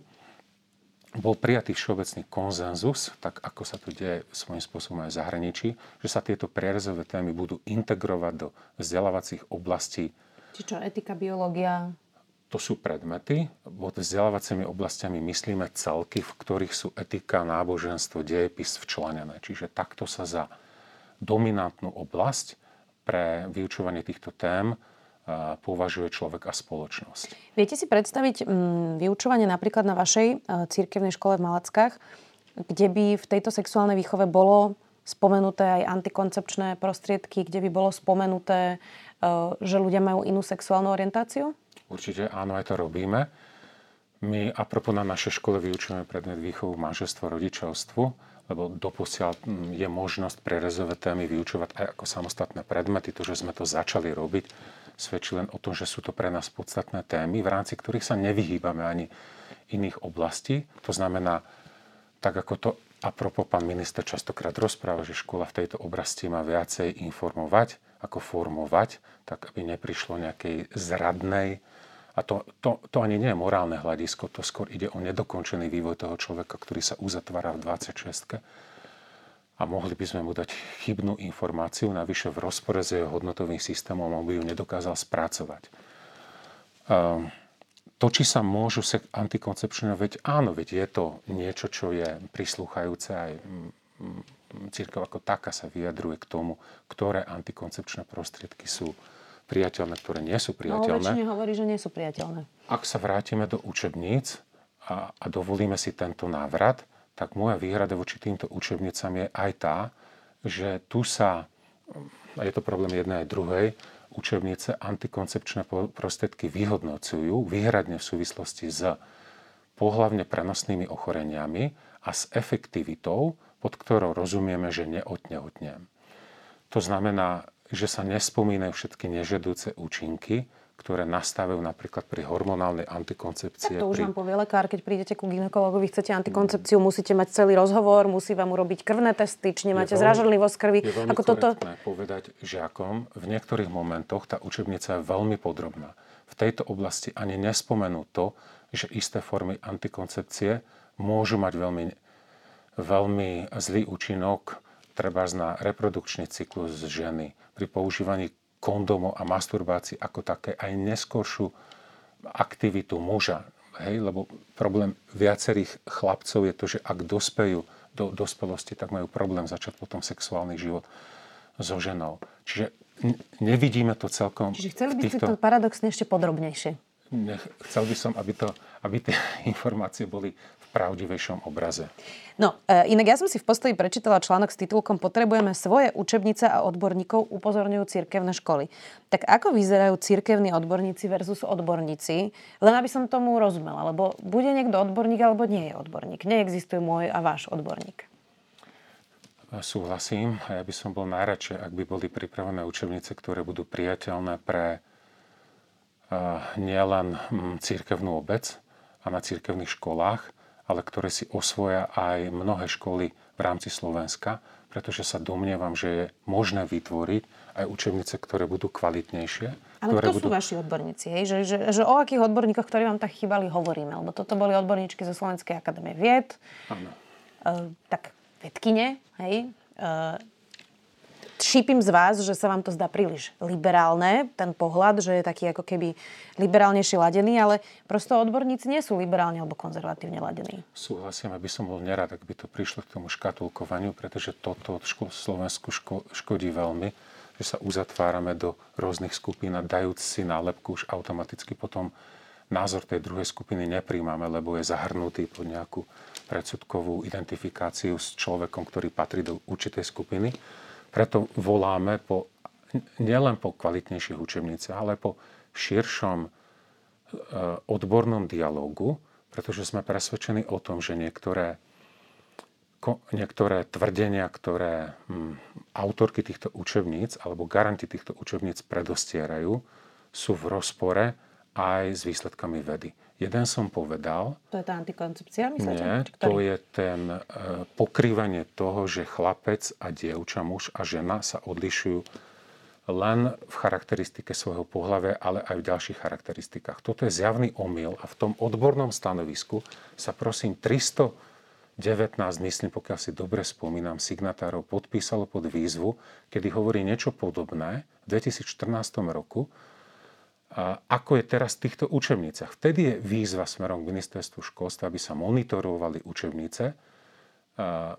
Speaker 2: bol prijatý všeobecný konzenzus, tak ako sa to deje svojím spôsobom aj v zahraničí, že sa tieto prierezové témy budú integrovať do vzdelávacích oblastí.
Speaker 1: Či čo, etika, biológia?
Speaker 2: To sú predmety. Pod vzdelávacími oblastiami myslíme celky, v ktorých sú etika, náboženstvo, dejepis včlenené. Čiže takto sa za dominantnú oblasť pre vyučovanie týchto tém považuje človek a spoločnosť.
Speaker 1: Viete si predstaviť mm, vyučovanie napríklad na vašej e, církevnej škole v Malackách, kde by v tejto sexuálnej výchove bolo spomenuté aj antikoncepčné prostriedky, kde by bolo spomenuté, e, že ľudia majú inú sexuálnu orientáciu?
Speaker 2: Určite áno, aj to robíme. My apropo na našej škole vyučujeme predmet výchovu manželstvo rodičovstvu, lebo doposiaľ mm, je možnosť prerezové témy vyučovať aj ako samostatné predmety. To, že sme to začali robiť, svedčí len o tom, že sú to pre nás podstatné témy, v rámci ktorých sa nevyhýbame ani iných oblastí. To znamená, tak ako to apropo pán minister častokrát rozpráva, že škola v tejto oblasti má viacej informovať, ako formovať, tak aby neprišlo nejakej zradnej a to, to, to ani nie je morálne hľadisko, to skôr ide o nedokončený vývoj toho človeka, ktorý sa uzatvára v 26 a mohli by sme mu dať chybnú informáciu, navyše v rozpore s jeho hodnotovým systémom, on by ju nedokázal spracovať. Ehm, to, či sa môžu sa antikoncepčné, veď áno, veď je to niečo, čo je prislúchajúce aj církev ako taká sa vyjadruje k tomu, ktoré antikoncepčné prostriedky sú priateľné, ktoré nie sú priateľné.
Speaker 1: No, hovorí, že nie sú priateľné.
Speaker 2: Ak sa vrátime do učebníc a, a dovolíme si tento návrat, tak moja výhrada voči týmto učebnicám je aj tá, že tu sa, a je to problém jednej aj druhej, učebnice antikoncepčné prostriedky vyhodnocujú výhradne v súvislosti s pohlavne prenosnými ochoreniami a s efektivitou, pod ktorou rozumieme, že neotnehotnem. To znamená, že sa nespomínajú všetky nežedúce účinky, ktoré nastavujú napríklad pri hormonálnej antikoncepcii.
Speaker 1: Tak to už
Speaker 2: pri...
Speaker 1: vám povie lekár, keď prídete ku ginekologovi, chcete antikoncepciu, musíte mať celý rozhovor, musí vám urobiť krvné testy, či nemáte zrážanlivosť krvi.
Speaker 2: Je veľmi Ako toto... povedať žiakom, v niektorých momentoch tá učebnica je veľmi podrobná. V tejto oblasti ani nespomenú to, že isté formy antikoncepcie môžu mať veľmi, veľmi zlý účinok treba na reprodukčný cyklus ženy pri používaní kondomu a masturbácii ako také aj neskoršiu aktivitu muža. Hej, lebo problém viacerých chlapcov je to, že ak dospejú do dospelosti, tak majú problém začať potom sexuálny život so ženou. Čiže nevidíme to celkom...
Speaker 1: Čiže chceli by týchto... ste to paradoxne ešte podrobnejšie.
Speaker 2: Chcel by som, aby, to, aby tie informácie boli pravdivejšom obraze.
Speaker 1: No, e, inak ja som si v postoji prečítala článok s titulkom Potrebujeme svoje učebnice a odborníkov upozorňujú cirkevné školy. Tak ako vyzerajú cirkevní odborníci versus odborníci? Len aby som tomu rozumela, lebo bude niekto odborník alebo nie je odborník. Neexistuje môj a váš odborník.
Speaker 2: Súhlasím. Ja by som bol najradšej, ak by boli pripravené učebnice, ktoré budú priateľné pre uh, nielen mm, církevnú obec a na církevných školách, ale ktoré si osvoja aj mnohé školy v rámci Slovenska, pretože sa domnievam, že je možné vytvoriť aj učebnice, ktoré budú kvalitnejšie.
Speaker 1: Ale
Speaker 2: ktoré
Speaker 1: kto budú... sú vaši odborníci? Hej? Že, že, že o akých odborníkoch, ktorí vám tak chýbali, hovoríme? Lebo toto boli odborníčky zo Slovenskej akadémie vied. Áno. E, tak vedkine, hej? E, šípim z vás, že sa vám to zdá príliš liberálne, ten pohľad, že je taký ako keby liberálnejšie ladený, ale prosto odborníci nie sú liberálne alebo konzervatívne ladení.
Speaker 2: Súhlasím, aby som bol nerad, ak by to prišlo k tomu škatulkovaniu, pretože toto ško- Slovensku ško- škodí veľmi, že sa uzatvárame do rôznych skupín a dajúc si nálepku už automaticky potom názor tej druhej skupiny nepríjmame, lebo je zahrnutý pod nejakú predsudkovú identifikáciu s človekom, ktorý patrí do určitej skupiny. Preto voláme po, nielen po kvalitnejších učebniciach, ale po širšom e, odbornom dialogu, pretože sme presvedčení o tom, že niektoré, niektoré tvrdenia, ktoré hm, autorky týchto učebníc alebo garanti týchto učebníc predostierajú, sú v rozpore aj s výsledkami vedy. Jeden som povedal...
Speaker 1: To je tá antikoncepcia, myslíte?
Speaker 2: Nie, to je ten e, pokrývanie toho, že chlapec a dievča, muž a žena sa odlišujú len v charakteristike svojho pohľavia, ale aj v ďalších charakteristikách. Toto je zjavný omyl a v tom odbornom stanovisku sa prosím 319, myslím, pokiaľ si dobre spomínam, signatárov podpísalo pod výzvu, kedy hovorí niečo podobné v 2014 roku, ako je teraz v týchto učebniciach. Vtedy je výzva smerom k ministerstvu školstva, aby sa monitorovali učebnice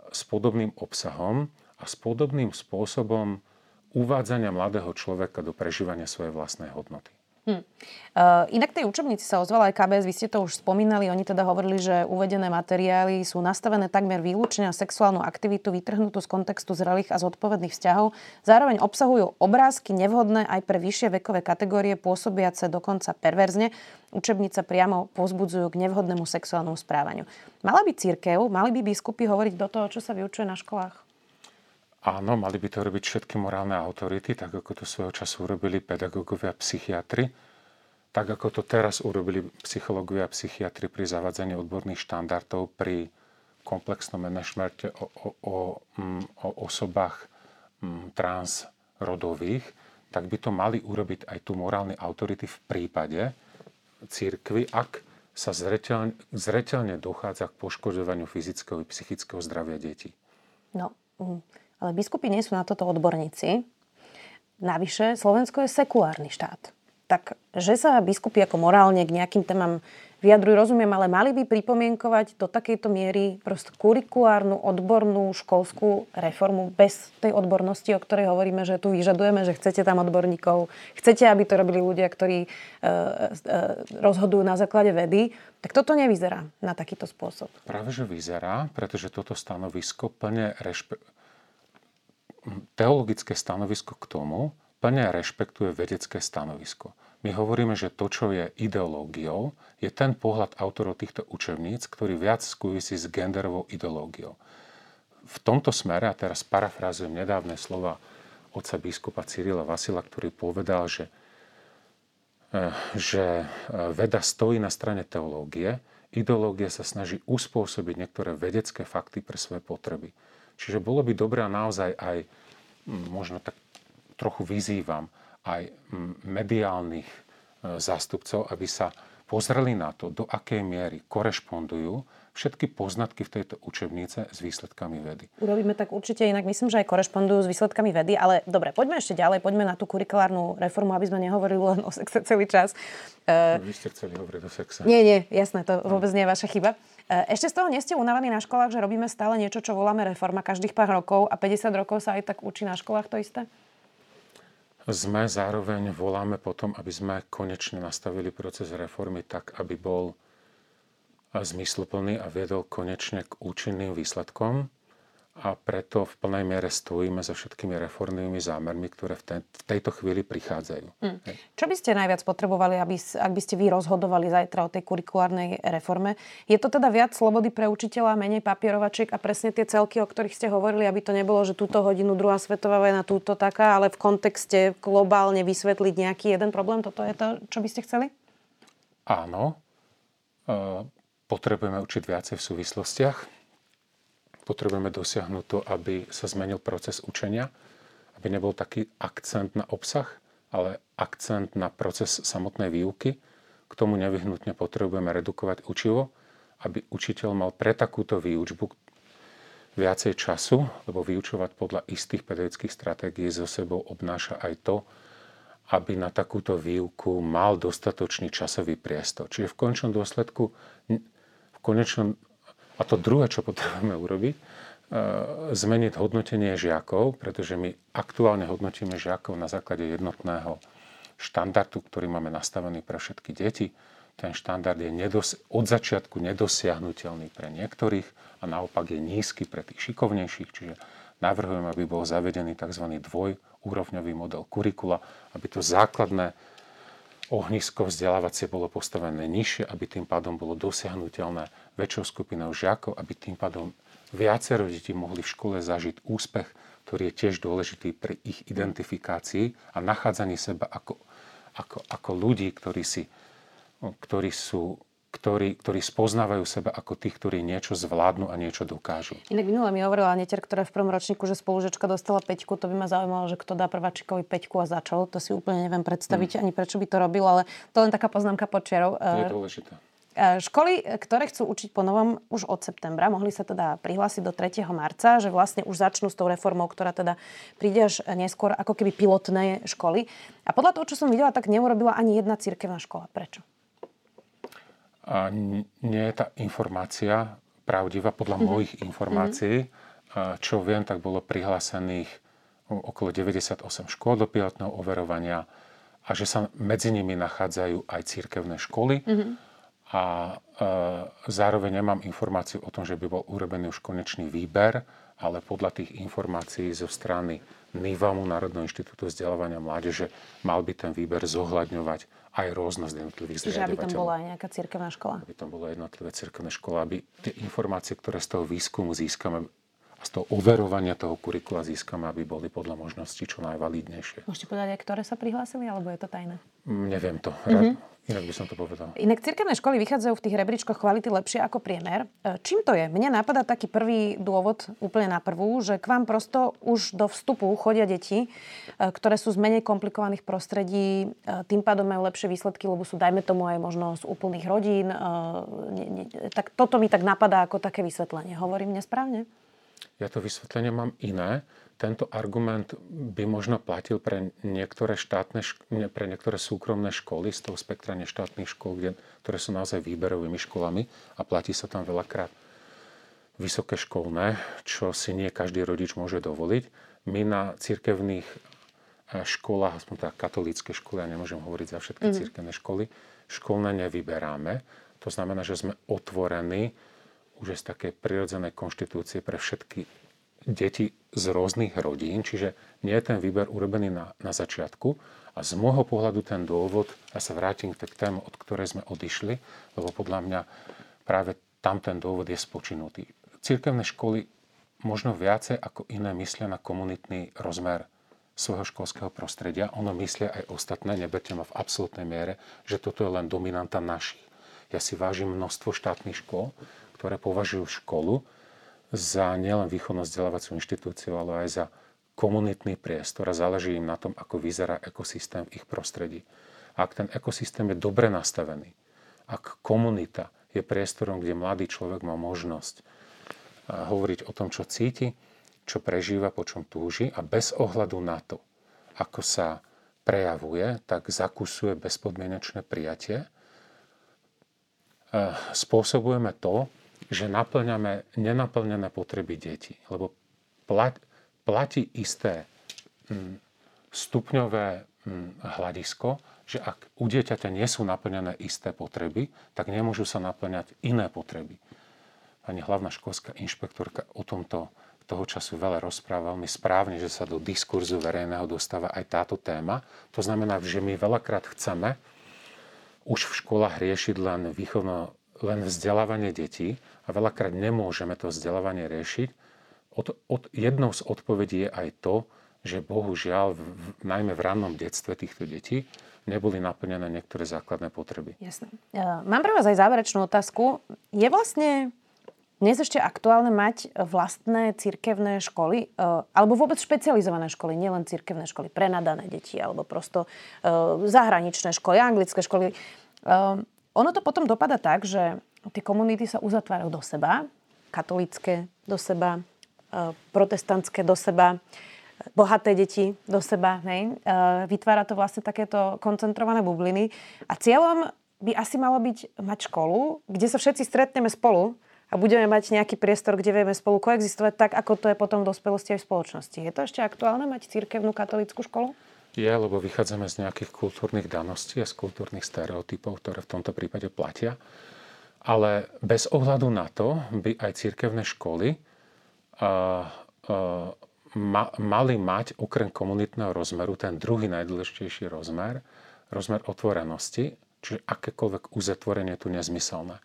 Speaker 2: s podobným obsahom a s podobným spôsobom uvádzania mladého človeka do prežívania svojej vlastnej hodnoty.
Speaker 1: Hm. Uh, inak tej učebnici sa ozvala aj KBS, vy ste to už spomínali, oni teda hovorili, že uvedené materiály sú nastavené takmer výlučne na sexuálnu aktivitu vytrhnutú z kontextu zrelých a zodpovedných vzťahov. Zároveň obsahujú obrázky nevhodné aj pre vyššie vekové kategórie, pôsobiace dokonca perverzne. Učebnice priamo pozbudzujú k nevhodnému sexuálnemu správaniu. Mala by církev, mali by biskupy hovoriť do toho, čo sa vyučuje na školách?
Speaker 2: Áno, mali by to robiť všetky morálne autority, tak ako to svojho času urobili pedagógovia a psychiatri, tak ako to teraz urobili psychológovia a psychiatri pri zavadzení odborných štandardov pri komplexnom manažmente o, o, o, mm, o osobách mm, transrodových, tak by to mali urobiť aj tu morálne autority v prípade církvy, ak sa zreteľne, zreteľne dochádza k poškodzovaniu fyzického i psychického zdravia detí.
Speaker 1: No, mm. Ale biskupy nie sú na toto odborníci. Navyše, Slovensko je sekulárny štát. Tak, že sa biskupy ako morálne k nejakým témam vyjadrujú, rozumiem, ale mali by pripomienkovať do takejto miery prosto kurikulárnu, odbornú, školskú reformu bez tej odbornosti, o ktorej hovoríme, že tu vyžadujeme, že chcete tam odborníkov, chcete, aby to robili ľudia, ktorí e, e, rozhodujú na základe vedy. Tak toto nevyzerá na takýto spôsob.
Speaker 2: Práve, že vyzerá, pretože toto stanovisko plne rešpe- teologické stanovisko k tomu plne rešpektuje vedecké stanovisko. My hovoríme, že to, čo je ideológiou, je ten pohľad autorov týchto učebníc, ktorý viac skúvisí s genderovou ideológiou. V tomto smere, a teraz parafrázujem nedávne slova otca biskupa Cyrila Vasila, ktorý povedal, že, eh, že eh, veda stojí na strane teológie, ideológia sa snaží uspôsobiť niektoré vedecké fakty pre svoje potreby. Čiže bolo by dobré naozaj aj, možno tak trochu vyzývam, aj mediálnych e, zástupcov, aby sa pozreli na to, do akej miery korešpondujú všetky poznatky v tejto učebnice s výsledkami vedy.
Speaker 1: Urobíme tak určite inak. Myslím, že aj korešpondujú s výsledkami vedy, ale dobre, poďme ešte ďalej, poďme na tú kurikulárnu reformu, aby sme nehovorili len o sexe celý čas.
Speaker 2: No, vy ste chceli hovoriť o sexe.
Speaker 1: Nie, nie, jasné, to vôbec nie je vaša chyba. E, ešte z toho nie ste unavení na školách, že robíme stále niečo, čo voláme reforma každých pár rokov a 50 rokov sa aj tak učí na školách to isté?
Speaker 2: Sme zároveň voláme potom, aby sme konečne nastavili proces reformy tak, aby bol zmysluplný a viedol konečne k účinným výsledkom a preto v plnej miere stojíme so všetkými reformnými zámermi, ktoré v, ten, v tejto chvíli prichádzajú. Hmm.
Speaker 1: Čo by ste najviac potrebovali, aby, ak by ste vy rozhodovali zajtra o tej kurikulárnej reforme? Je to teda viac slobody pre učiteľa, menej papierovačiek a presne tie celky, o ktorých ste hovorili, aby to nebolo, že túto hodinu druhá svetová vojna, túto taká, ale v kontexte globálne vysvetliť nejaký jeden problém? Toto je to, čo by ste chceli?
Speaker 2: Áno. E, potrebujeme učiť viacej v súvislostiach potrebujeme dosiahnuť to, aby sa zmenil proces učenia, aby nebol taký akcent na obsah, ale akcent na proces samotnej výuky. K tomu nevyhnutne potrebujeme redukovať učivo, aby učiteľ mal pre takúto výučbu viacej času, lebo vyučovať podľa istých pedagogických stratégií zo sebou obnáša aj to, aby na takúto výuku mal dostatočný časový priestor. Čiže v končnom dôsledku, v konečnom a to druhé, čo potrebujeme urobiť, e, zmeniť hodnotenie žiakov, pretože my aktuálne hodnotíme žiakov na základe jednotného štandardu, ktorý máme nastavený pre všetky deti. Ten štandard je nedos- od začiatku nedosiahnutelný pre niektorých a naopak je nízky pre tých šikovnejších, čiže navrhujem, aby bol zavedený tzv. dvojúrovňový model kurikula, aby to základné ohnisko vzdelávacie bolo postavené nižšie, aby tým pádom bolo dosiahnutelné väčšou skupinou žiakov, aby tým pádom viacero detí mohli v škole zažiť úspech, ktorý je tiež dôležitý pri ich identifikácii a nachádzaní seba ako, ako, ako ľudí, ktorí, si, ktorí sú, ktorí, ktorí spoznávajú seba ako tých, ktorí niečo zvládnu a niečo dokážu.
Speaker 1: Inak minule mi hovorila Neter, ktorá v prvom ročníku, že spolužečka dostala peťku, to by ma zaujímalo, že kto dá prváčikovi peťku a začal. To si úplne neviem predstaviť hmm. ani prečo by to robil, ale to len taká poznámka počiarov.
Speaker 2: Je dôležité.
Speaker 1: Školy, ktoré chcú učiť po novom už od septembra, mohli sa teda prihlásiť do 3. marca, že vlastne už začnú s tou reformou, ktorá teda príde až neskôr ako keby pilotné školy. A podľa toho, čo som videla, tak neurobila ani jedna cirkevná škola. Prečo?
Speaker 2: A nie je tá informácia pravdivá podľa mm-hmm. mojich informácií. Mm-hmm. Čo viem, tak bolo prihlásených okolo 98 škôl do pilotného overovania a že sa medzi nimi nachádzajú aj církevné školy. Mm-hmm a e, zároveň nemám informáciu o tom, že by bol urobený už konečný výber, ale podľa tých informácií zo strany NIVAMu, Národného inštitútu vzdelávania mládeže, mal by ten výber zohľadňovať aj rôznosť jednotlivých
Speaker 1: Čiže aby tam bola aj nejaká cirkevná škola?
Speaker 2: Aby tam bola jednotlivé cirkevné škola, aby tie informácie, ktoré z toho výskumu získame, a z toho overovania toho kurikula získame, aby boli podľa možností čo najvalidnejšie.
Speaker 1: Môžete povedať ktoré sa prihlásili, alebo je to tajné?
Speaker 2: Mm, neviem to. Mm-hmm. Inak by som to povedal.
Speaker 1: Inak cirkevné školy vychádzajú v tých rebríčkoch kvality lepšie ako priemer. E, čím to je? Mne napadá taký prvý dôvod úplne na prvú, že k vám prosto už do vstupu chodia deti, e, ktoré sú z menej komplikovaných prostredí, e, tým pádom majú lepšie výsledky, lebo sú, dajme tomu, aj možno z úplných rodín. Tak toto mi tak napadá ako také vysvetlenie. Hovorím nesprávne?
Speaker 2: Ja to vysvetlenie mám iné tento argument by možno platil pre niektoré, štátne, pre niektoré súkromné školy z toho spektra neštátnych škôl, kde, ktoré sú naozaj výberovými školami a platí sa tam veľakrát vysoké školné, čo si nie každý rodič môže dovoliť. My na cirkevných eh, školách, aspoň teda katolícke školy, ja nemôžem hovoriť za všetky mm. cirkevné školy, školné nevyberáme. To znamená, že sme otvorení už z také prirodzenej konštitúcie pre všetky deti z rôznych rodín, čiže nie je ten výber urobený na, na začiatku. A z môjho pohľadu ten dôvod, ja sa vrátim k tému, od ktorej sme odišli, lebo podľa mňa práve tam ten dôvod je spočinutý. Cirkevné školy možno viacej ako iné myslia na komunitný rozmer svojho školského prostredia. Ono myslia aj ostatné, neberte ma v absolútnej miere, že toto je len dominanta našich. Ja si vážim množstvo štátnych škôl, ktoré považujú školu za nielen výchovno vzdelávaciu inštitúciu, ale aj za komunitný priestor a záleží im na tom, ako vyzerá ekosystém v ich prostredí. Ak ten ekosystém je dobre nastavený, ak komunita je priestorom, kde mladý človek má možnosť hovoriť o tom, čo cíti, čo prežíva, po čom túži a bez ohľadu na to, ako sa prejavuje, tak zakusuje bezpodmienečné prijatie, spôsobujeme to, že naplňame nenaplnené potreby detí. Lebo platí isté mm, stupňové mm, hľadisko, že ak u dieťaťa nie sú naplnené isté potreby, tak nemôžu sa naplňať iné potreby. Pani hlavná školská inšpektorka o tomto toho času veľa rozpráva veľmi správne, že sa do diskurzu verejného dostáva aj táto téma. To znamená, že my veľakrát chceme už v školách riešiť len výchovno len vzdelávanie detí a veľakrát nemôžeme to vzdelávanie riešiť. Od, od, jednou z odpovedí je aj to, že bohužiaľ, v, najmä v rannom detstve týchto detí, neboli naplnené niektoré základné potreby.
Speaker 1: Jasné. Mám pre vás aj záverečnú otázku. Je vlastne dnes ešte aktuálne mať vlastné cirkevné školy, e, alebo vôbec špecializované školy, nielen cirkevné školy, prenadané deti, alebo prosto e, zahraničné školy, anglické školy. Ono to potom dopada tak, že tie komunity sa uzatvárajú do seba, katolické do seba, e, protestantské do seba, bohaté deti do seba. Hej? E, vytvára to vlastne takéto koncentrované bubliny. A cieľom by asi malo byť mať školu, kde sa všetci stretneme spolu a budeme mať nejaký priestor, kde vieme spolu koexistovať tak, ako to je potom v dospelosti aj v spoločnosti. Je to ešte aktuálne mať církevnú katolickú školu?
Speaker 2: Je, lebo vychádzame z nejakých kultúrnych daností a z kultúrnych stereotypov, ktoré v tomto prípade platia. Ale bez ohľadu na to by aj církevné školy uh, uh, ma, mali mať okrem komunitného rozmeru ten druhý najdôležitejší rozmer, rozmer otvorenosti, čiže akékoľvek uzatvorenie tu nezmyselné.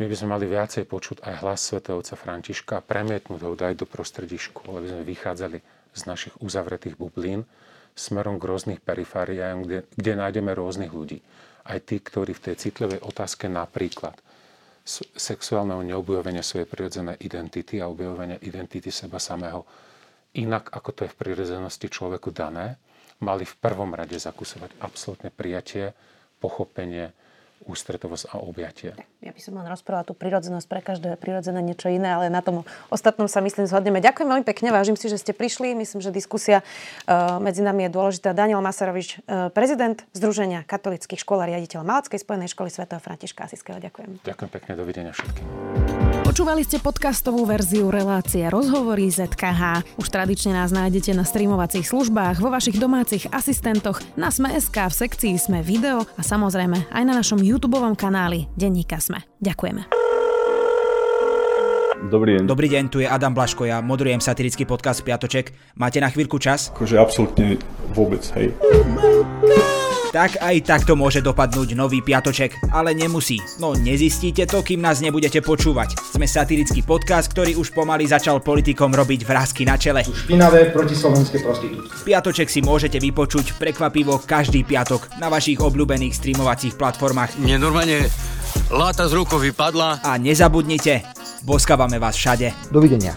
Speaker 2: My by sme mali viacej počuť aj hlas svätého otca Františka a premietnúť ho dať do prostredí škôl, aby sme vychádzali z našich uzavretých bublín smerom k rôznych perifériám, kde, kde nájdeme rôznych ľudí. Aj tí, ktorí v tej citlivej otázke napríklad sexuálneho neobjavenia svojej prirodzenej identity a objavovania identity seba samého inak, ako to je v prirodzenosti človeku dané, mali v prvom rade zakúsovať absolútne prijatie, pochopenie, ústretovosť a objatie.
Speaker 1: Ja by som len rozprával tú prirodzenosť, pre každé prirodzené niečo iné, ale na tom ostatnom sa myslím zhodneme. Ďakujem veľmi pekne, vážim si, že ste prišli. Myslím, že diskusia uh, medzi nami je dôležitá. Daniel Masarovič, uh, prezident Združenia katolických škôl a riaditeľ Malackej spojenej školy Sv. Františka Asiského. Ďakujem.
Speaker 2: Ďakujem pekne, dovidenia všetkým.
Speaker 1: Počúvali ste podcastovú verziu relácie Rozhovory ZKH. Už tradične nás nájdete na streamovacích službách, vo vašich domácich asistentoch, na Sme.sk, v sekcii Sme video a samozrejme aj na našom YouTube kanáli Denníka Sme. Ďakujeme.
Speaker 3: Dobrý deň.
Speaker 4: Dobrý deň, tu je Adam Blaško, ja moderujem satirický podcast Piatoček. Máte na chvíľku čas?
Speaker 3: Akože absolútne vôbec, hej.
Speaker 4: Tak aj takto môže dopadnúť nový piatoček, ale nemusí. No nezistíte to, kým nás nebudete počúvať. Sme satirický podcast, ktorý už pomaly začal politikom robiť vrázky na čele.
Speaker 5: Špinavé protislovenské prostitútky.
Speaker 4: Piatoček si môžete vypočuť prekvapivo každý piatok na vašich obľúbených streamovacích platformách.
Speaker 6: Mne normálne láta z rukou vypadla.
Speaker 4: A nezabudnite, boskávame vás všade.
Speaker 5: Dovidenia.